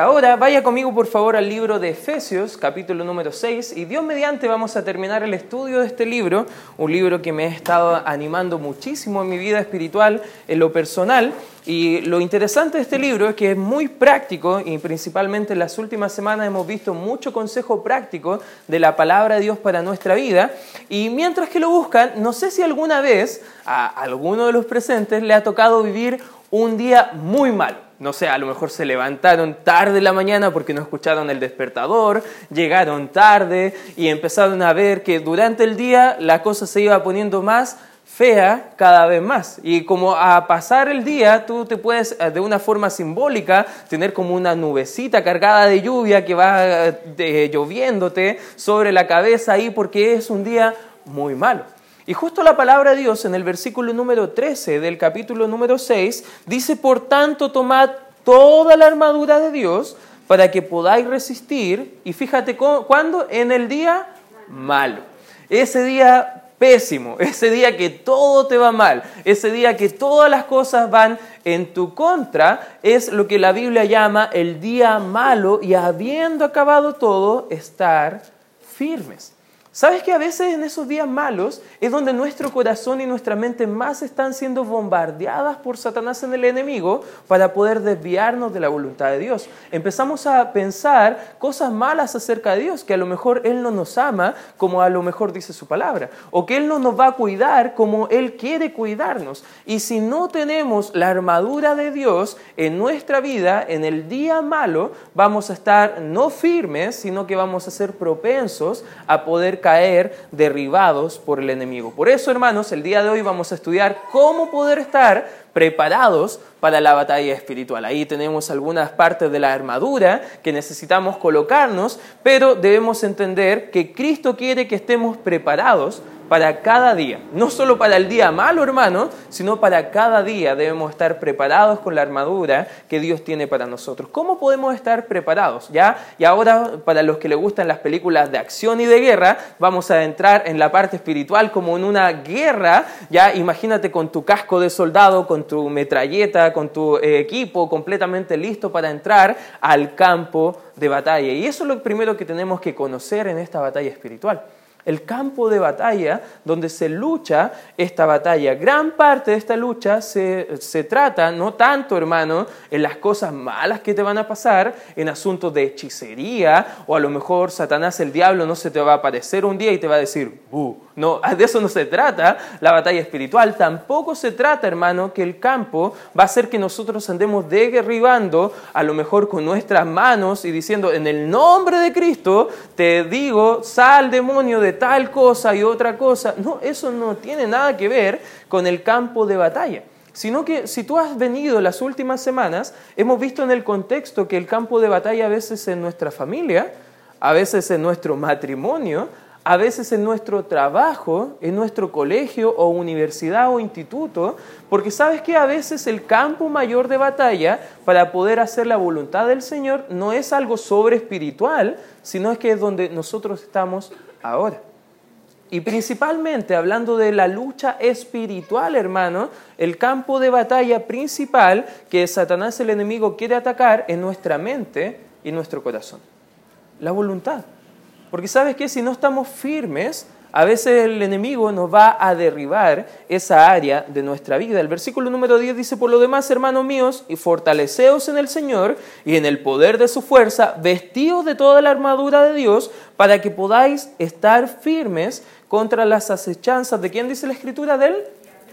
Ahora vaya conmigo por favor al libro de Efesios, capítulo número 6, y Dios mediante vamos a terminar el estudio de este libro, un libro que me ha estado animando muchísimo en mi vida espiritual, en lo personal, y lo interesante de este libro es que es muy práctico y principalmente en las últimas semanas hemos visto mucho consejo práctico de la palabra de Dios para nuestra vida, y mientras que lo buscan, no sé si alguna vez a alguno de los presentes le ha tocado vivir un día muy malo no sé, a lo mejor se levantaron tarde en la mañana porque no escucharon el despertador, llegaron tarde y empezaron a ver que durante el día la cosa se iba poniendo más fea cada vez más. Y como a pasar el día, tú te puedes eh, de una forma simbólica tener como una nubecita cargada de lluvia que va eh, lloviéndote sobre la cabeza ahí porque es un día muy malo. Y justo la palabra de Dios en el versículo número 13 del capítulo número 6 dice, por tanto, tomad toda la armadura de Dios para que podáis resistir. Y fíjate, ¿cuándo? En el día malo. Ese día pésimo, ese día que todo te va mal, ese día que todas las cosas van en tu contra, es lo que la Biblia llama el día malo y habiendo acabado todo, estar firmes. ¿Sabes que a veces en esos días malos es donde nuestro corazón y nuestra mente más están siendo bombardeadas por Satanás en el enemigo para poder desviarnos de la voluntad de Dios? Empezamos a pensar cosas malas acerca de Dios, que a lo mejor Él no nos ama como a lo mejor dice su palabra, o que Él no nos va a cuidar como Él quiere cuidarnos. Y si no tenemos la armadura de Dios en nuestra vida, en el día malo, vamos a estar no firmes, sino que vamos a ser propensos a poder caer derribados por el enemigo. Por eso, hermanos, el día de hoy vamos a estudiar cómo poder estar preparados para la batalla espiritual. Ahí tenemos algunas partes de la armadura que necesitamos colocarnos, pero debemos entender que Cristo quiere que estemos preparados para cada día. No solo para el día malo, hermano, sino para cada día debemos estar preparados con la armadura que Dios tiene para nosotros. ¿Cómo podemos estar preparados? ¿Ya? Y ahora, para los que les gustan las películas de acción y de guerra, vamos a entrar en la parte espiritual como en una guerra. Ya, imagínate con tu casco de soldado, con tu metralleta, con tu eh, equipo completamente listo para entrar al campo de batalla. Y eso es lo primero que tenemos que conocer en esta batalla espiritual el campo de batalla donde se lucha esta batalla. Gran parte de esta lucha se, trata, no tanto, hermano, en las cosas malas que te van a pasar, en asuntos de hechicería, o a lo mejor Satanás, el diablo, no se te va a aparecer un día y te va a decir, no, de eso no se trata la batalla espiritual. Tampoco se trata, hermano, que el campo va a ser que nosotros andemos derribando, a lo mejor con nuestras manos y diciendo, en el nombre de Cristo, te digo, sal demonio de tal cosa y otra cosa. No, eso no tiene nada que ver con el campo de batalla. Sino que si tú has venido las últimas semanas, hemos visto en el contexto que el campo de batalla a veces en nuestra familia, a veces en nuestro matrimonio, a veces en nuestro trabajo, en nuestro colegio o universidad o instituto, porque sabes que a veces el campo mayor de batalla para poder hacer la voluntad del Señor no es algo sobre espiritual, sino es que es donde nosotros estamos ahora. Y principalmente hablando de la lucha espiritual, hermano, el campo de batalla principal que Satanás el enemigo quiere atacar en nuestra mente y nuestro corazón. La voluntad. Porque sabes que si no estamos firmes, a veces el enemigo nos va a derribar esa área de nuestra vida. El versículo número 10 dice, por lo demás, hermanos míos, y fortaleceos en el Señor y en el poder de su fuerza, vestidos de toda la armadura de Dios, para que podáis estar firmes contra las acechanzas. ¿De quién dice la escritura? Del,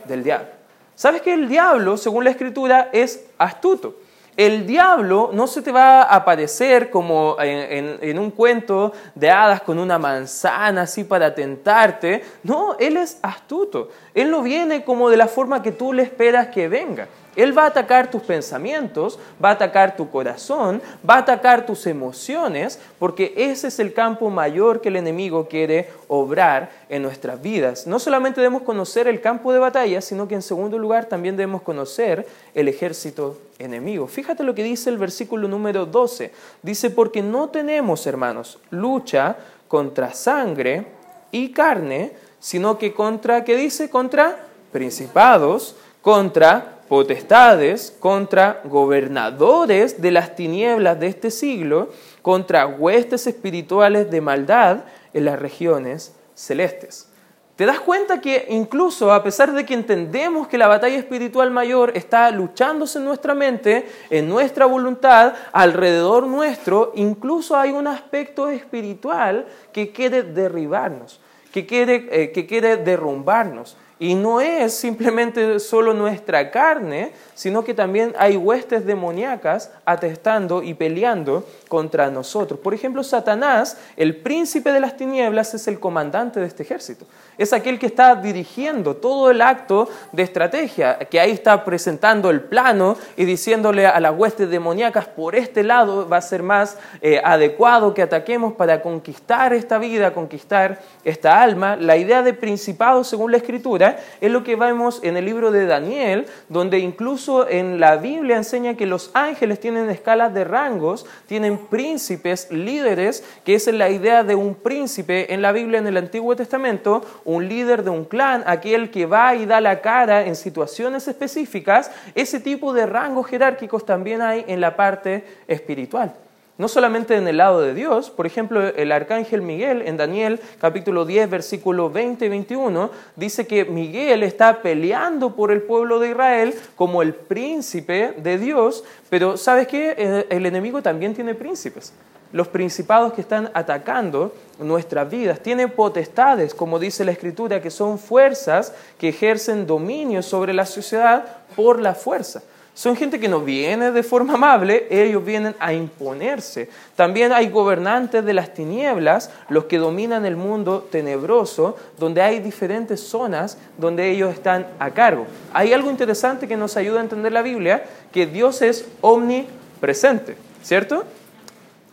del diablo. ¿Sabes que el diablo, según la escritura, es astuto? El diablo no se te va a aparecer como en, un cuento de hadas con una manzana así para tentarte. No, él es astuto. Él no viene como de la forma que tú le esperas que venga. Él va a atacar tus pensamientos, va a atacar tu corazón, va a atacar tus emociones, porque ese es el campo mayor que el enemigo quiere obrar en nuestras vidas. No solamente debemos conocer el campo de batalla, sino que en segundo lugar también debemos conocer el ejército enemigo. Fíjate lo que dice el versículo número 12. Dice, porque no tenemos, hermanos, lucha contra sangre y carne, sino que contra, ¿qué dice? Contra principados, contra potestades, contra gobernadores de las tinieblas de este siglo, contra huestes espirituales de maldad en las regiones celestes. ¿Te das cuenta que incluso a pesar de que entendemos que la batalla espiritual mayor está luchándose en nuestra mente, en nuestra voluntad, alrededor nuestro, incluso hay un aspecto espiritual que quiere derribarnos, que quiere, eh, que quiere derrumbarnos? Y no es simplemente solo nuestra carne, sino que también hay huestes demoníacas atestando y peleando contra nosotros. Por ejemplo, Satanás, el príncipe de las tinieblas, es el comandante de este ejército. Es aquel que está dirigiendo todo el acto de estrategia, que ahí está presentando el plano y diciéndole a las huestes demoníacas, por este lado va a ser más eh, adecuado que ataquemos para conquistar esta vida, conquistar esta alma. La idea de principado, según la escritura, es lo que vemos en el libro de Daniel, donde incluso en la Biblia enseña que los ángeles tienen escalas de rangos, tienen príncipes, líderes, que es la idea de un príncipe en la Biblia en el Antiguo Testamento, un líder de un clan, aquel que va y da la cara en situaciones específicas, ese tipo de rangos jerárquicos también hay en la parte espiritual no solamente en el lado de Dios, por ejemplo, el arcángel Miguel en Daniel capítulo 10, versículo 20 y 21, dice que Miguel está peleando por el pueblo de Israel como el príncipe de Dios, pero ¿sabes qué? Eh, el enemigo también tiene príncipes. Los principados que están atacando nuestras vidas tienen potestades, como dice la Escritura, que son fuerzas que ejercen dominio sobre la sociedad por la fuerza. Son gente que no viene de forma amable, ellos vienen a imponerse. También hay gobernantes de las tinieblas, los que dominan el mundo tenebroso, donde hay diferentes zonas donde ellos están a cargo. Hay algo interesante que nos ayuda a entender la Biblia, que Dios es omnipresente, ¿cierto?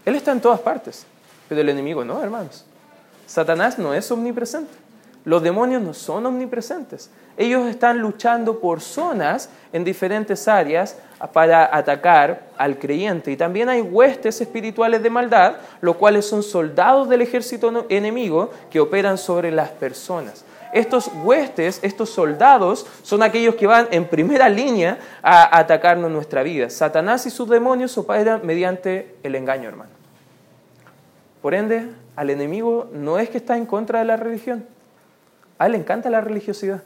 Él está en todas partes, pero el enemigo no, hermanos. Satanás no es omnipresente. Los demonios no son omnipresentes. Ellos están luchando por zonas en diferentes áreas para atacar al creyente. Y también hay huestes espirituales de maldad, los cuales son soldados del ejército enemigo que operan sobre las personas. Estos huestes, estos soldados, son aquellos que van en primera línea a atacarnos nuestra vida. Satanás y sus demonios operan mediante el engaño, hermano. Por ende, al enemigo no es que está en contra de la religión, a él le encanta la religiosidad,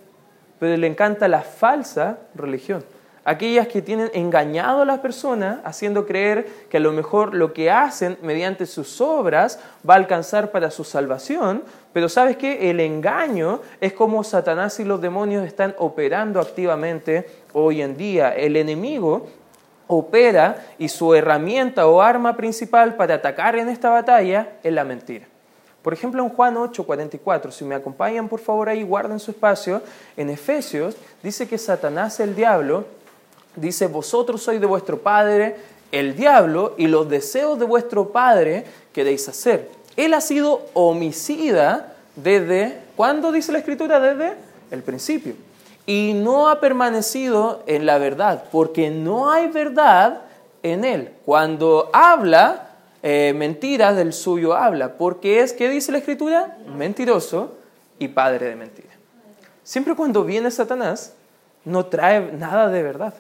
pero le encanta la falsa religión. Aquellas que tienen engañado a las personas, haciendo creer que a lo mejor lo que hacen mediante sus obras va a alcanzar para su salvación, pero sabes que el engaño es como Satanás y los demonios están operando activamente hoy en día. El enemigo opera y su herramienta o arma principal para atacar en esta batalla es la mentira. Por ejemplo, en Juan 8, 44, si me acompañan por favor ahí, guarden su espacio, en Efesios dice que Satanás, el diablo, dice, vosotros sois de vuestro padre, el diablo, y los deseos de vuestro padre queréis hacer. Él ha sido homicida desde, ¿cuándo dice la escritura? Desde el principio. Y no ha permanecido en la verdad, porque no hay verdad en él. Cuando habla, eh, mentiras del suyo habla, porque es, ¿qué dice la escritura? Mentiroso y padre de mentira. Siempre cuando viene Satanás, no trae nada de verdad.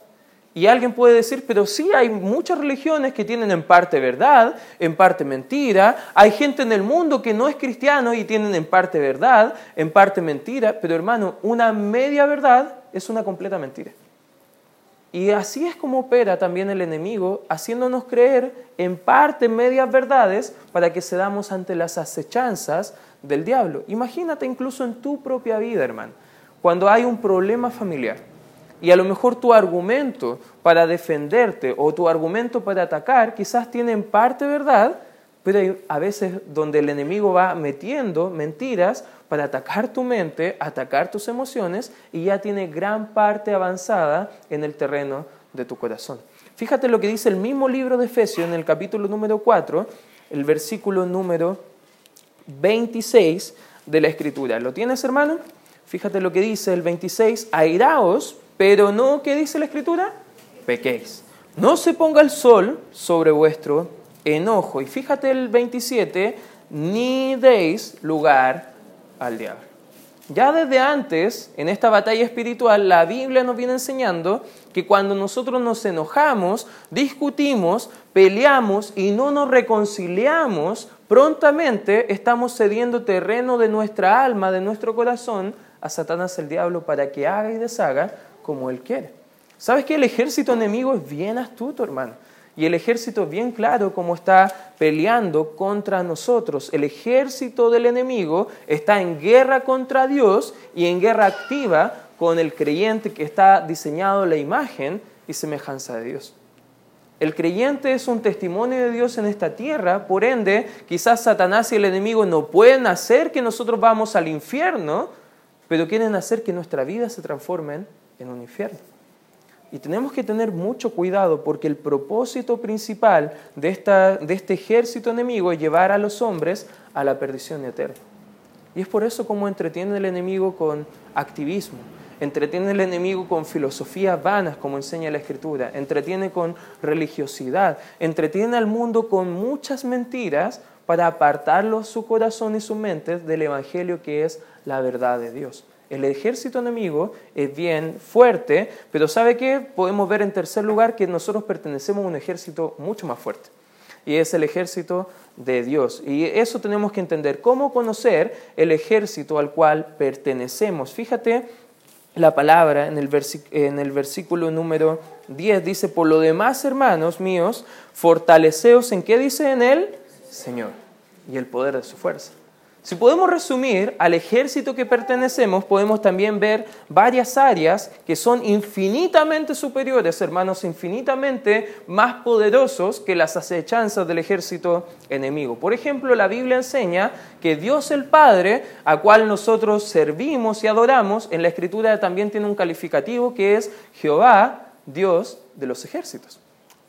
Y alguien puede decir, pero sí, hay muchas religiones que tienen en parte verdad, en parte mentira. Hay gente en el mundo que no es cristiano y tienen en parte verdad, en parte mentira. Pero hermano, una media verdad es una completa mentira. Y así es como opera también el enemigo, haciéndonos creer en parte medias verdades para que cedamos ante las acechanzas del diablo. Imagínate incluso en tu propia vida, hermano, cuando hay un problema familiar y a lo mejor tu argumento para defenderte o tu argumento para atacar quizás tiene en parte verdad, pero hay a veces donde el enemigo va metiendo mentiras para atacar tu mente, atacar tus emociones y ya tiene gran parte avanzada en el terreno de tu corazón. Fíjate lo que dice el mismo libro de Efesios en el capítulo número 4, el versículo número 26 de la Escritura. ¿Lo tienes, hermano? Fíjate lo que dice el 26, airaos, pero no, ¿qué dice la Escritura? Pequéis. No se ponga el sol sobre vuestro enojo. Y fíjate el 27, ni deis lugar al diablo. ya desde antes, en esta batalla espiritual, la Biblia nos viene enseñando que cuando nosotros nos enojamos, discutimos, peleamos y no nos reconciliamos, prontamente estamos cediendo terreno de nuestra alma, de nuestro corazón, a Satanás el diablo para que haga y deshaga como él quiere. ¿Sabes que el ejército enemigo es bien astuto, hermano? Y el ejército bien claro cómo está peleando contra nosotros. El ejército del enemigo está en guerra contra Dios y en guerra activa con el creyente que está diseñado la imagen y semejanza de Dios. El creyente es un testimonio de Dios en esta tierra, por ende, quizás Satanás y el enemigo no pueden hacer que nosotros vamos al infierno, pero quieren hacer que nuestra vida se transforme un infierno. Y tenemos que tener mucho cuidado porque el propósito principal de, esta, de este ejército enemigo es llevar a los hombres a la perdición eterna. Y es por eso como entretiene el enemigo con activismo, entretiene el enemigo con filosofías vanas, como enseña la Escritura, entretiene con religiosidad, entretiene al mundo con muchas mentiras para apartarlo su corazón y su mente del Evangelio que es la verdad de Dios. El ejército enemigo es bien fuerte, pero ¿sabe qué? Podemos ver en tercer lugar que nosotros pertenecemos a un ejército mucho más fuerte. Y es el ejército de Dios. Y eso tenemos que entender. ¿Cómo conocer el ejército al cual pertenecemos? Fíjate la palabra en el, en el versículo número 10. Dice, por lo demás, hermanos míos, fortaleceos en qué dice en él? Señor. Y el poder de su fuerza. Si podemos resumir al ejército que pertenecemos, podemos también ver varias áreas que son infinitamente superiores, hermanos, infinitamente más poderosos que las acechanzas del ejército enemigo. Por ejemplo, la Biblia enseña que Dios el Padre, a cual nosotros servimos y adoramos, en la Escritura también tiene un calificativo que es Jehová, Dios de los ejércitos.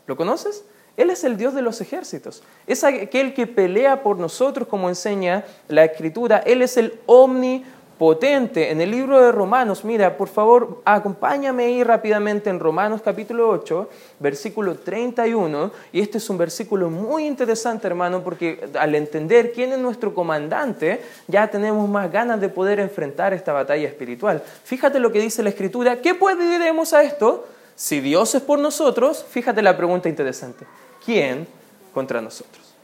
¿Lo conoces? Él es el Dios de los ejércitos. Es aquel que pelea por nosotros, como enseña la Escritura. Él es el omnipotente. En el libro de Romanos, mira, por favor, acompáñame ahí rápidamente en Romanos capítulo 8, versículo 31. Y este es un versículo muy interesante, hermano, porque al entender quién es nuestro comandante, ya tenemos más ganas de poder enfrentar esta batalla espiritual. Fíjate lo que dice la Escritura. ¿Qué pues diremos a esto? Si Dios es por nosotros, fíjate la pregunta interesante. ¿Quién contra nosotros?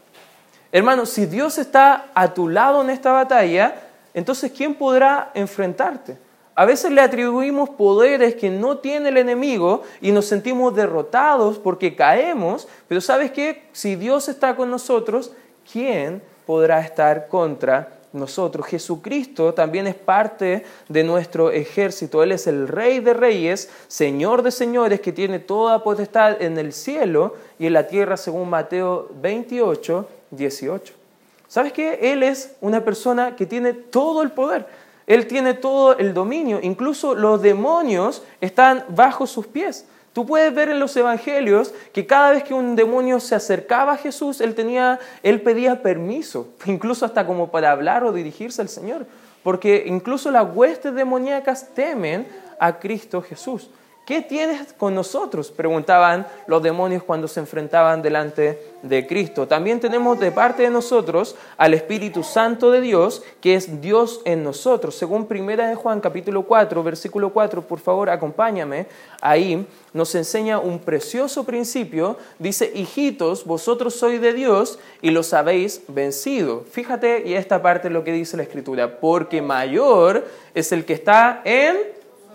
Hermanos, si Dios está a tu lado en esta batalla, entonces ¿quién podrá enfrentarte? A veces le atribuimos poderes que no tiene el enemigo y nos sentimos derrotados porque caemos, pero ¿sabes qué? Si Dios está con nosotros, ¿quién podrá estar contra nosotros. Jesucristo también es parte de nuestro ejército. Él es el Rey de Reyes, Señor de Señores, que tiene toda potestad en el cielo y en la tierra, según Mateo 28, 18. ¿Sabes qué? Él es una persona que tiene todo el poder. Él tiene todo el dominio. Incluso los demonios están bajo sus pies. Tú puedes ver en los evangelios que cada vez que un demonio se acercaba a Jesús, él, tenía, él pedía permiso, incluso hasta como para hablar o dirigirse al Señor, porque incluso las huestes demoníacas temen a Cristo Jesús. ¿Qué tienes con nosotros? Preguntaban los demonios cuando se enfrentaban delante de Cristo. También tenemos de parte de nosotros al Espíritu Santo de Dios, que es Dios en nosotros. Según Primera de Juan capítulo 4, versículo 4, por favor, acompáñame. Ahí nos enseña un precioso principio. Dice, hijitos, vosotros sois de Dios y los habéis vencido. Fíjate, y esta parte es lo que dice la Escritura, porque mayor es el que está en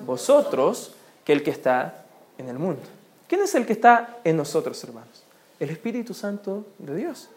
vosotros que el que está en el mundo. ¿Quién es el que está en nosotros, hermanos? El Espíritu Santo de Dios.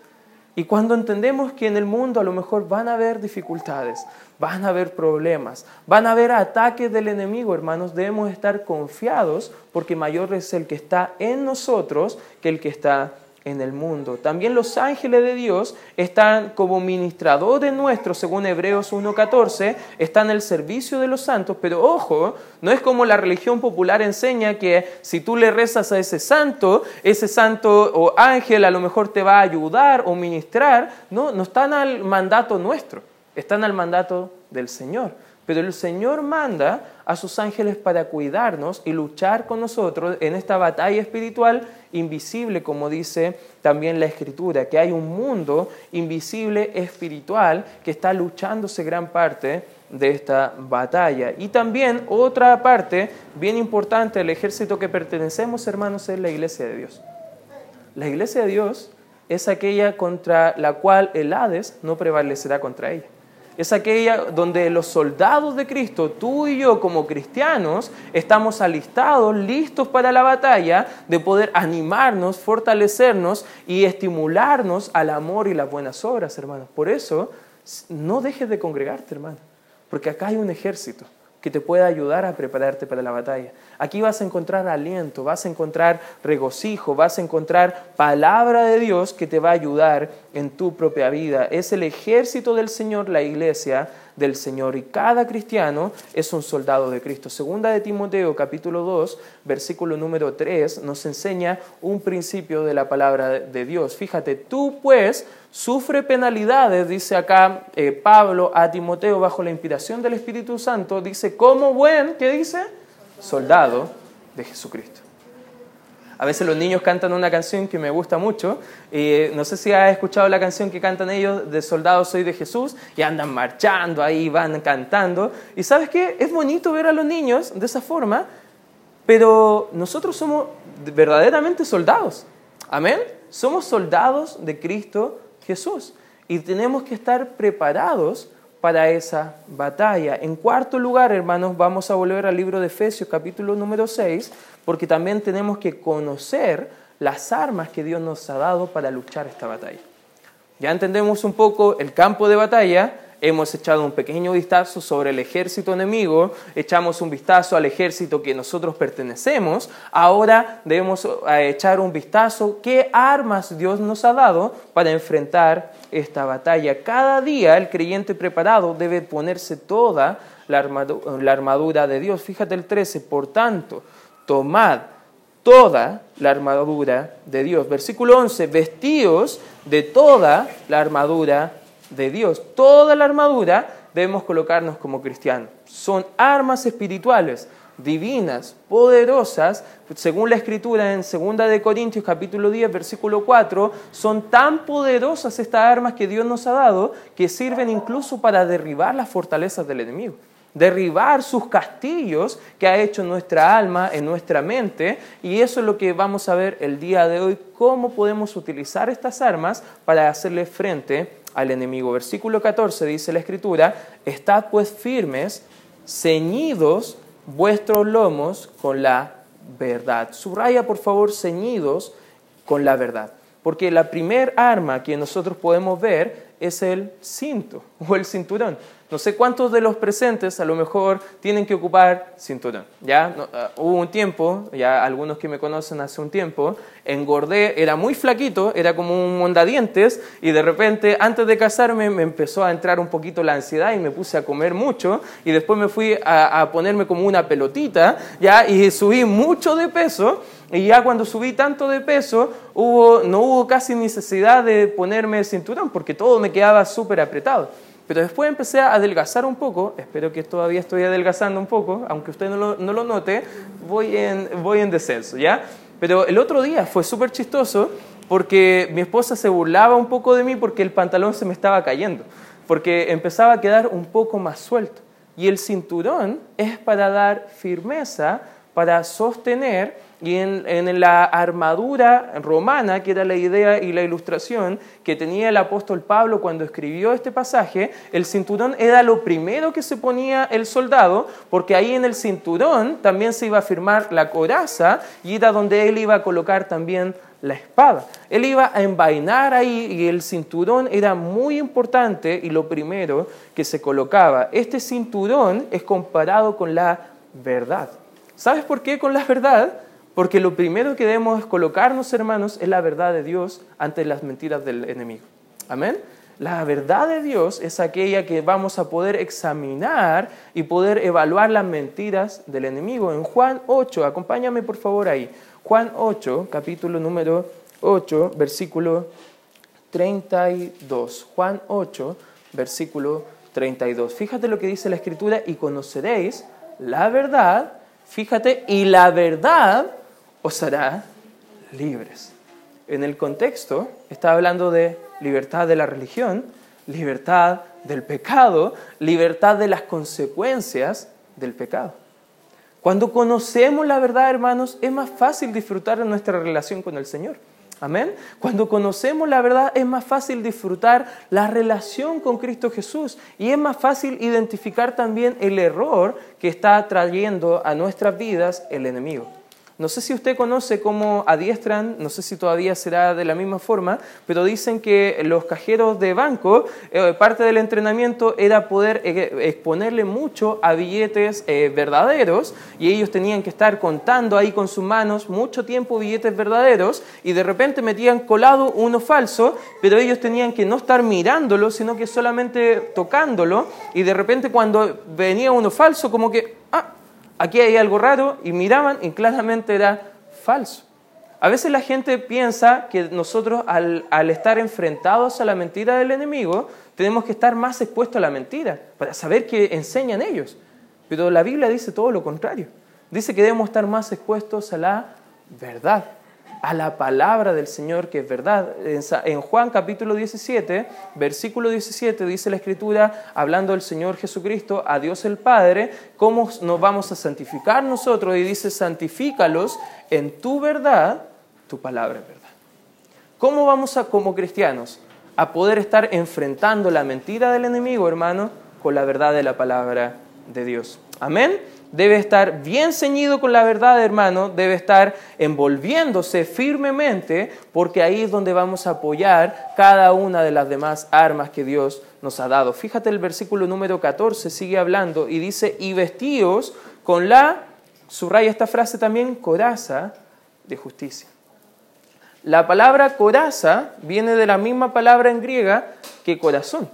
Y cuando entendemos que en el mundo a lo mejor van a haber dificultades, van a haber problemas, van a haber ataques del enemigo, hermanos, debemos estar confiados porque mayor es el que está en nosotros que el que está en el mundo. También los ángeles de Dios están como ministradores nuestros, según Hebreos 1.14, están el servicio de los santos, pero ojo, no es como la religión popular enseña que si tú le rezas a ese santo, ese santo o ángel a lo mejor te va a ayudar o ministrar, no, no están al mandato nuestro, están al mandato del Señor. Pero el Señor manda a sus ángeles para cuidarnos y luchar con nosotros en esta batalla espiritual invisible, como dice también la Escritura, que hay un mundo invisible espiritual que está luchándose gran parte de esta batalla. Y también otra parte bien importante del ejército que pertenecemos, hermanos, es la iglesia de Dios. La iglesia de Dios es aquella contra la cual el Hades no prevalecerá contra ella. Es aquella donde los soldados de Cristo, tú y yo como cristianos, estamos alistados, listos para la batalla, de poder animarnos, fortalecernos y estimularnos al amor y las buenas obras, hermanos. Por eso, no dejes de congregarte, hermano, porque acá hay un ejército que te pueda ayudar a prepararte para la batalla. Aquí vas a encontrar aliento, vas a encontrar regocijo, vas a encontrar palabra de Dios que te va a ayudar en tu propia vida. Es el ejército del Señor, la iglesia del Señor. Y cada cristiano es un soldado de Cristo. Segunda de Timoteo, capítulo 2, versículo número 3, nos enseña un principio de la palabra de Dios. Fíjate, tú pues sufre penalidades, dice acá eh, Pablo a Timoteo bajo la inspiración del Espíritu Santo, dice, como buen, ¿qué dice? Soldado de Jesucristo. A veces los niños cantan una canción que me gusta mucho. y no sé si has escuchado la canción que cantan ellos de Soldado Soy de Jesús y andan marchando ahí, van cantando. Y sabes qué? Es bonito ver a los niños de esa forma, pero nosotros somos verdaderamente soldados. Amén. Somos soldados de Cristo Jesús. Y tenemos que estar preparados para esa batalla. En cuarto lugar, hermanos, vamos a volver al libro de Efesios capítulo número 6, porque también tenemos que conocer las armas que Dios nos ha dado para luchar esta batalla. Ya entendemos un poco el campo de batalla, hemos echado un pequeño vistazo sobre el ejército enemigo, echamos un vistazo al ejército que nosotros pertenecemos, ahora debemos eh, echar un vistazo qué armas Dios nos ha dado para enfrentar esta batalla. Cada día el creyente preparado debe ponerse toda la armadura, de Dios. Fíjate el 13, por tanto, tomad toda la armadura de Dios. Versículo 11, vestíos de toda la armadura de Dios. Toda la armadura debemos colocarnos como cristianos. Son armas espirituales, divinas, poderosas, según la escritura en 2 de Corintios capítulo 10 versículo 4, son tan poderosas estas armas que Dios nos ha dado que sirven incluso para derribar las fortalezas del enemigo derribar sus castillos que ha hecho nuestra alma, en nuestra mente, y eso es lo que vamos a ver el día de hoy, cómo podemos utilizar estas armas para hacerle frente al enemigo. Versículo 14 dice la escritura, estad pues firmes, ceñidos vuestros lomos con la verdad. Subraya por favor ceñidos con la verdad. Porque la primer arma que nosotros podemos ver es el cinto o el cinturón. No sé cuántos de los presentes a lo mejor tienen que ocupar cinturón. Ya ah, hubo un tiempo, ya algunos que me conocen hace un tiempo, engordé, era muy flaquito, era como un mondadientes y de repente antes de casarme me empezó a entrar un poquito la ansiedad y me puse a comer mucho y después me fui a, a ponerme como una pelotita, ya y subí mucho de peso y ya cuando subí tanto de peso, no hubo casi necesidad de ponerme el cinturón porque todo me quedaba súper apretado. Pero después empecé a adelgazar un poco, espero que todavía estoy adelgazando un poco, aunque usted no lo, no lo note, voy en, voy en descenso, ¿ya? Pero el otro día fue súper chistoso porque mi esposa se burlaba un poco de mí porque el pantalón se me estaba cayendo, porque empezaba a quedar un poco más suelto. Y el cinturón es para dar firmeza, para sostener y en, la armadura romana, que era la idea y la ilustración que tenía el apóstol Pablo cuando escribió este pasaje, el cinturón era lo primero que se ponía el soldado, porque ahí en el cinturón también se iba a firmar la coraza y era donde él iba a colocar también la espada. Él iba a envainar ahí y el cinturón era muy importante y lo primero que se colocaba. Este cinturón es comparado con la verdad. ¿Sabes por qué con la verdad? Porque lo primero que debemos colocarnos, hermanos, es la verdad de Dios ante las mentiras del enemigo. Amén. La verdad de Dios es aquella que vamos a poder examinar y poder evaluar las mentiras del enemigo. En Juan 8, acompáñame por favor ahí. Juan 8, capítulo número 8, versículo 32. Juan 8, versículo 32. Fíjate lo que dice la escritura y conoceréis la verdad, fíjate, y la verdad os hará libres. En el contexto está hablando de libertad de la religión, libertad del pecado, libertad de las consecuencias del pecado. Cuando conocemos la verdad, hermanos, es más fácil disfrutar de nuestra relación con el Señor. Amén. Cuando conocemos la verdad es más fácil disfrutar la relación con Cristo Jesús y es más fácil identificar también el error que está trayendo a nuestras vidas el enemigo. No sé si usted conoce cómo adiestran, no sé si todavía será de la misma forma, pero dicen que los cajeros de banco, eh, parte del entrenamiento era poder eh, exponerle mucho a billetes eh, verdaderos y ellos tenían que estar contando ahí con sus manos mucho tiempo billetes verdaderos y de repente metían colado uno falso, pero ellos tenían que no estar mirándolo, sino que solamente tocándolo y de repente cuando venía uno falso como que, ah, aquí hay algo raro y miraban y claramente era falso. A veces la gente piensa que nosotros al, estar enfrentados a la mentira del enemigo, tenemos que estar más expuestos a la mentira para saber qué enseñan ellos. Pero la Biblia dice todo lo contrario. Dice que debemos estar más expuestos a la verdad a la palabra del Señor que es verdad. En Juan capítulo 17, versículo 17 dice la Escritura, hablando del Señor Jesucristo, a Dios el Padre, cómo nos vamos a santificar nosotros y dice, santifícalos en tu verdad, tu palabra es verdad. ¿Cómo vamos a, como cristianos, a poder estar enfrentando la mentira del enemigo, hermano, con la verdad de la palabra de Dios? Amén debe estar bien ceñido con la verdad, hermano, debe estar envolviéndose firmemente, porque ahí es donde vamos a apoyar cada una de las demás armas que Dios nos ha dado. Fíjate el versículo número 14, sigue hablando y dice, y vestíos con la, subraya esta frase también, coraza de justicia. La palabra coraza viene de la misma palabra en griega que corazón.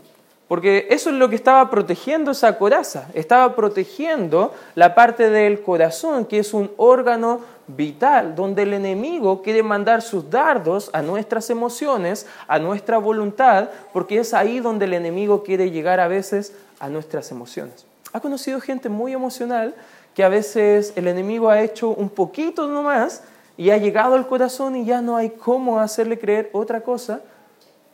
Porque eso es lo que estaba protegiendo esa coraza. Estaba protegiendo la parte del corazón, que es un órgano vital, donde el enemigo quiere mandar sus dardos a nuestras emociones, a nuestra voluntad, porque es ahí donde el enemigo quiere llegar a veces a nuestras emociones. ¿Ha conocido gente muy emocional que a veces el enemigo ha hecho un poquito nomás y ha llegado al corazón y ya no hay cómo hacerle creer otra cosa?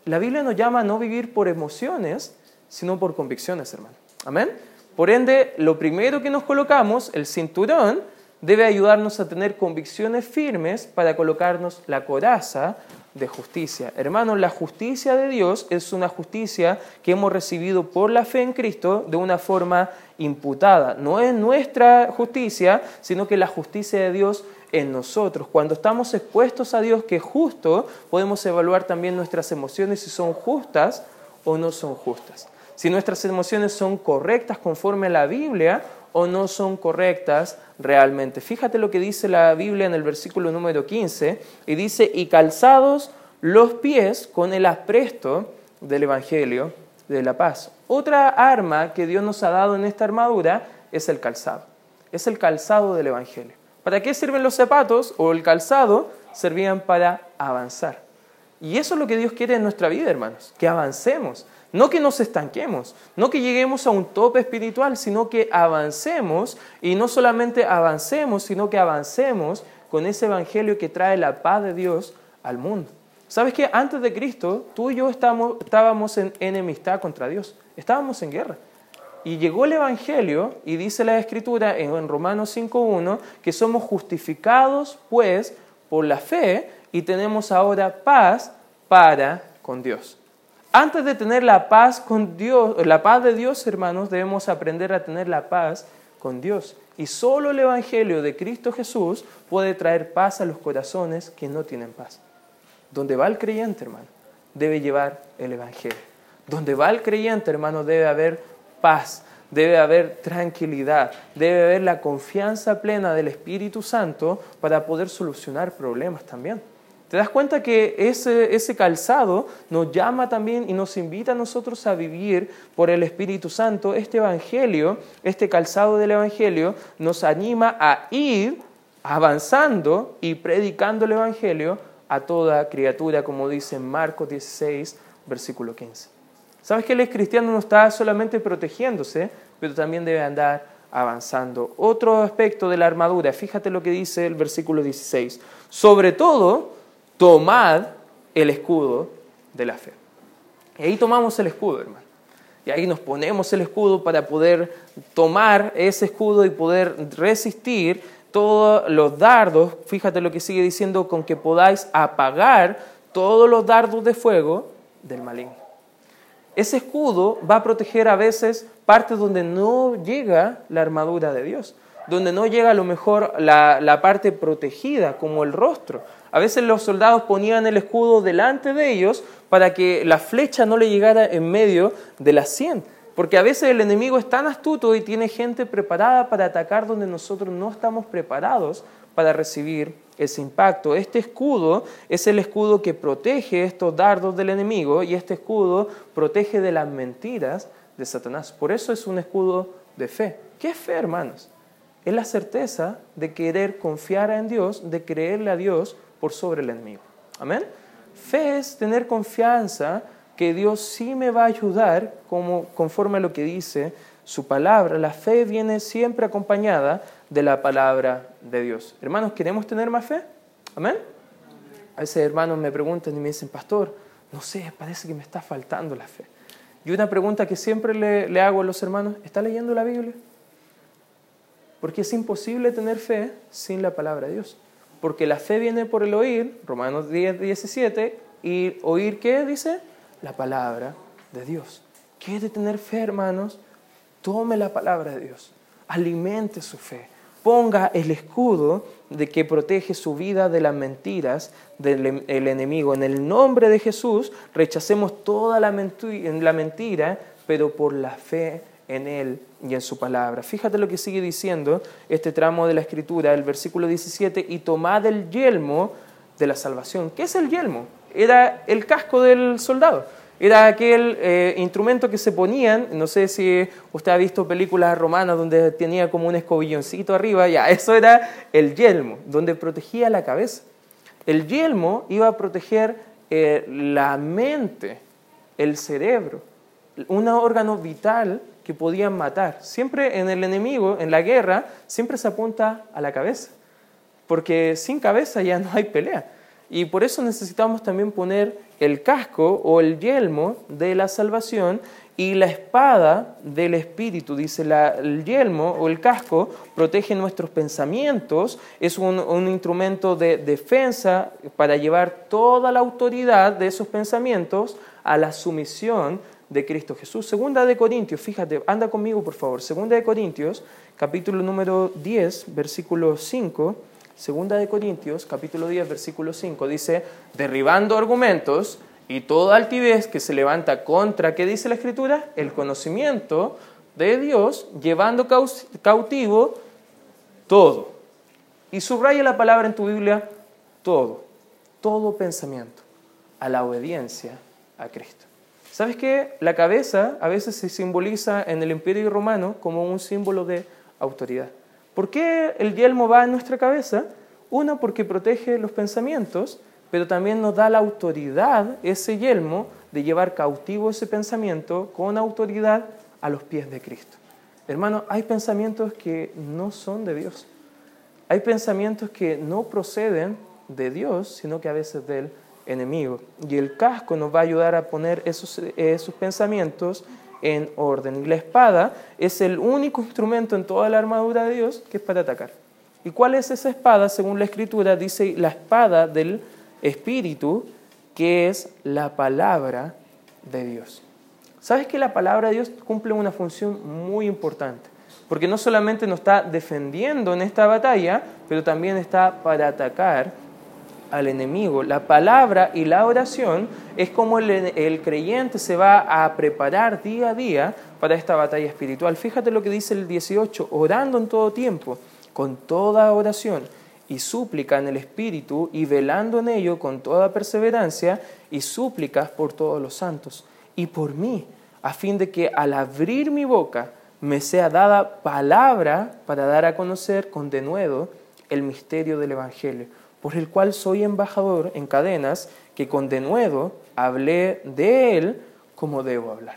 La Biblia nos llama a no vivir por emociones, sino por convicciones, hermano. Amén. Por ende, lo primero que nos colocamos, el cinturón, debe ayudarnos a tener convicciones firmes para colocarnos la coraza de justicia. Hermanos, la justicia de Dios es una justicia que hemos recibido por la fe en Cristo de una forma imputada. No es nuestra justicia, sino que la justicia de Dios en nosotros. Cuando estamos expuestos a Dios que es justo, podemos evaluar también nuestras emociones si son justas o no son justas si nuestras emociones son correctas conforme a la Biblia o no son correctas realmente. Fíjate lo que dice la Biblia en el versículo número 15 y dice, y calzados los pies con el apresto del Evangelio de la paz. Otra arma que Dios nos ha dado en esta armadura es el calzado. Es el calzado del Evangelio. ¿Para qué sirven los zapatos o el calzado? Servían para avanzar. Y eso es lo que Dios quiere en nuestra vida, hermanos, que avancemos. No que nos estanquemos, no que lleguemos a un tope espiritual, sino que avancemos y no solamente avancemos, sino que avancemos con ese evangelio que trae la paz de Dios al mundo. ¿Sabes que antes de Cristo tú y yo estábamos, en enemistad contra Dios? Estábamos en guerra. Y llegó el Evangelio y dice la Escritura en Romanos 5.1 que somos justificados pues por la fe y tenemos ahora paz para con Dios. Antes de tener la paz con Dios, la paz de Dios, hermanos, debemos aprender a tener la paz con Dios. Y solo el Evangelio de Cristo Jesús puede traer paz a los corazones que no tienen paz. Donde va el creyente, hermano, debe llevar el Evangelio. Donde va el creyente, hermano, debe haber paz, debe haber tranquilidad, debe haber la confianza plena del Espíritu Santo para poder solucionar problemas también. ¿Te das cuenta que ese, ese calzado nos llama también y nos invita a nosotros a vivir por el Espíritu Santo? Este Evangelio, este calzado del Evangelio, nos anima a ir avanzando y predicando el Evangelio a toda criatura, como dice Marcos 16, versículo 15. ¿Sabes que el cristiano no está solamente protegiéndose, pero también debe andar avanzando? Otro aspecto de la armadura, fíjate lo que dice el versículo 16. Sobre todo, tomad el escudo de la fe. Y ahí tomamos el escudo, hermano. Y ahí nos ponemos el escudo para poder tomar ese escudo y poder resistir todos los dardos, fíjate lo que sigue diciendo, con que podáis apagar todos los dardos de fuego del maligno. Ese escudo va a proteger a veces partes donde no llega la armadura de Dios, donde no llega a lo mejor la, la parte protegida, como el rostro. A veces los soldados ponían el escudo delante de ellos para que la flecha no le llegara en medio de la sien. Porque a veces el enemigo es tan astuto y tiene gente preparada para atacar donde nosotros no estamos preparados para recibir ese impacto. Este escudo es el escudo que protege estos dardos del enemigo y este escudo protege de las mentiras de Satanás. Por eso es un escudo de fe. ¿Qué es fe, hermanos? Es la certeza de querer confiar en Dios, de creerle a Dios por sobre el enemigo. Amén. Fe es tener confianza que Dios sí me va a ayudar como, conforme a lo que dice su palabra. La fe viene siempre acompañada de la palabra de Dios. Hermanos, ¿queremos tener más fe? Amén. A veces hermanos me preguntan y me dicen, pastor, no sé, parece que me está faltando la fe. Y una pregunta que siempre le, le hago a los hermanos, ¿está leyendo la Biblia? Porque es imposible tener fe sin la palabra de Dios. Porque la fe viene por el oír, Romanos 10, 17, y oír qué dice? La palabra de Dios. ¿Quiere tener fe, hermanos? Tome la palabra de Dios, alimente su fe, ponga el escudo de que protege su vida de las mentiras del enemigo. En el nombre de Jesús rechacemos toda la mentira, pero por la fe en Él y en su palabra. Fíjate lo que sigue diciendo este tramo de la escritura, el versículo 17, y tomad el yelmo de la salvación. ¿Qué es el yelmo? Era el casco del soldado. Era aquel eh, instrumento que se ponían, no sé si usted ha visto películas romanas donde tenía como un escobilloncito arriba, ya, eso era el yelmo, donde protegía la cabeza. El yelmo iba a proteger eh, la mente, el cerebro, un órgano vital que podían matar. Siempre en el enemigo, en la guerra, siempre se apunta a la cabeza, porque sin cabeza ya no hay pelea. Y por eso necesitamos también poner el casco o el yelmo de la salvación y la espada del Espíritu. Dice, el yelmo o el casco protege nuestros pensamientos, es un, un, instrumento de defensa para llevar toda la autoridad de esos pensamientos a la sumisión de Cristo Jesús. Segunda de Corintios, fíjate, anda conmigo por favor. Segunda de Corintios, capítulo número 10, versículo 5. Segunda de Corintios, capítulo 10, versículo 5, dice, derribando argumentos y toda altivez que se levanta contra, ¿qué dice la Escritura? El conocimiento de Dios, llevando cautivo todo. Y subraya la palabra en tu Biblia, todo, todo pensamiento, a la obediencia a Cristo. ¿Sabes qué? La cabeza a veces se simboliza en el imperio romano como un símbolo de autoridad. ¿Por qué el yelmo va en nuestra cabeza? Una, porque protege los pensamientos, pero también nos da la autoridad, ese yelmo, de llevar cautivo ese pensamiento con autoridad a los pies de Cristo. Hermano, hay pensamientos que no son de Dios. Hay pensamientos que no proceden de Dios, sino que a veces de Él enemigo. Y el casco nos va a ayudar a poner esos, esos pensamientos en orden. Y la espada es el único instrumento en toda la armadura de Dios que es para atacar. ¿Y cuál es esa espada? Según la escritura dice la espada del Espíritu, que es la palabra de Dios. ¿Sabes que la palabra de Dios cumple una función muy importante? Porque no solamente nos está defendiendo en esta batalla, pero también está para atacar al enemigo. La palabra y la oración es como el, creyente se va a preparar día a día para esta batalla espiritual. Fíjate lo que dice el 18, orando en todo tiempo, con toda oración y súplica en el Espíritu y velando en ello con toda perseverancia y súplicas por todos los santos y por mí, a fin de que al abrir mi boca me sea dada palabra para dar a conocer con denuedo el misterio del Evangelio por el cual soy embajador en cadenas, que con denuedo hablé de él como debo hablar.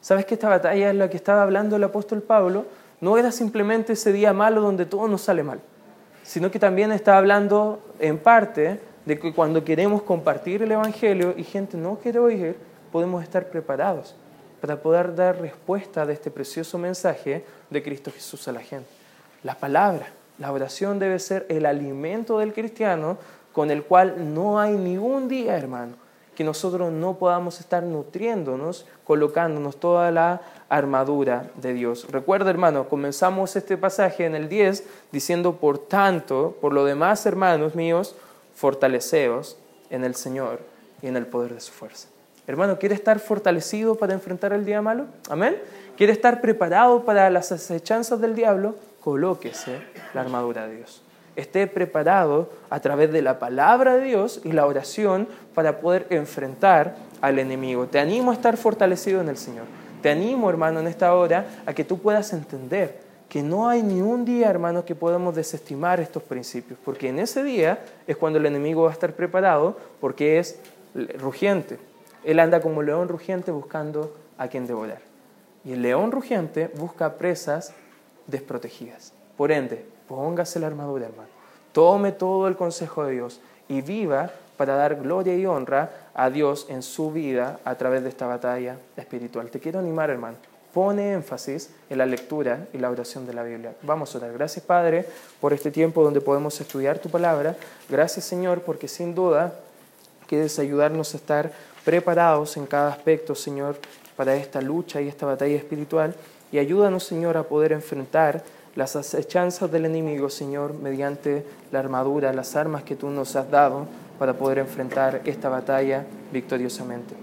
¿Sabes que esta batalla es la que estaba hablando el apóstol Pablo? No era simplemente ese día malo donde todo nos sale mal, sino que también está hablando en parte de que cuando queremos compartir el Evangelio y gente no quiere oír, podemos estar preparados para poder dar respuesta de este precioso mensaje de Cristo Jesús a la gente. La palabra, la oración debe ser el alimento del cristiano con el cual no hay ni un día, hermano, que nosotros no podamos estar nutriéndonos, colocándonos toda la armadura de Dios. Recuerda, hermano, comenzamos este pasaje en el 10 diciendo, por tanto, por lo demás, hermanos míos, fortaleceos en el Señor y en el poder de su fuerza. Hermano, ¿quiere estar fortalecido para enfrentar el día malo? Amén. ¿Quiere estar preparado para las acechanzas del diablo? Colóquese la armadura de Dios esté preparado a través de la palabra de Dios y la oración para poder enfrentar al enemigo. Te animo a estar fortalecido en el Señor. Te animo, hermano, en esta hora a que tú puedas entender que no hay ni un día, hermano, que podamos desestimar estos principios, porque en ese día es cuando el enemigo va a estar preparado, porque es rugiente. Él anda como león rugiente buscando a quien devorar. Y el león rugiente busca presas desprotegidas. Por ende, Póngase la armadura, hermano. Tome todo el consejo de Dios y viva para dar gloria y honra a Dios en su vida a través de esta batalla espiritual. Te quiero animar, hermano. Pone énfasis en la lectura y la oración de la Biblia. Vamos a orar. Gracias, Padre, por este tiempo donde podemos estudiar tu palabra. Gracias, Señor, porque sin duda quieres ayudarnos a estar preparados en cada aspecto, Señor, para esta lucha y esta batalla espiritual. Y ayúdanos, Señor, a poder enfrentar las acechanzas del enemigo, Señor, mediante la armadura, las armas que tú nos has dado para poder enfrentar esta batalla victoriosamente.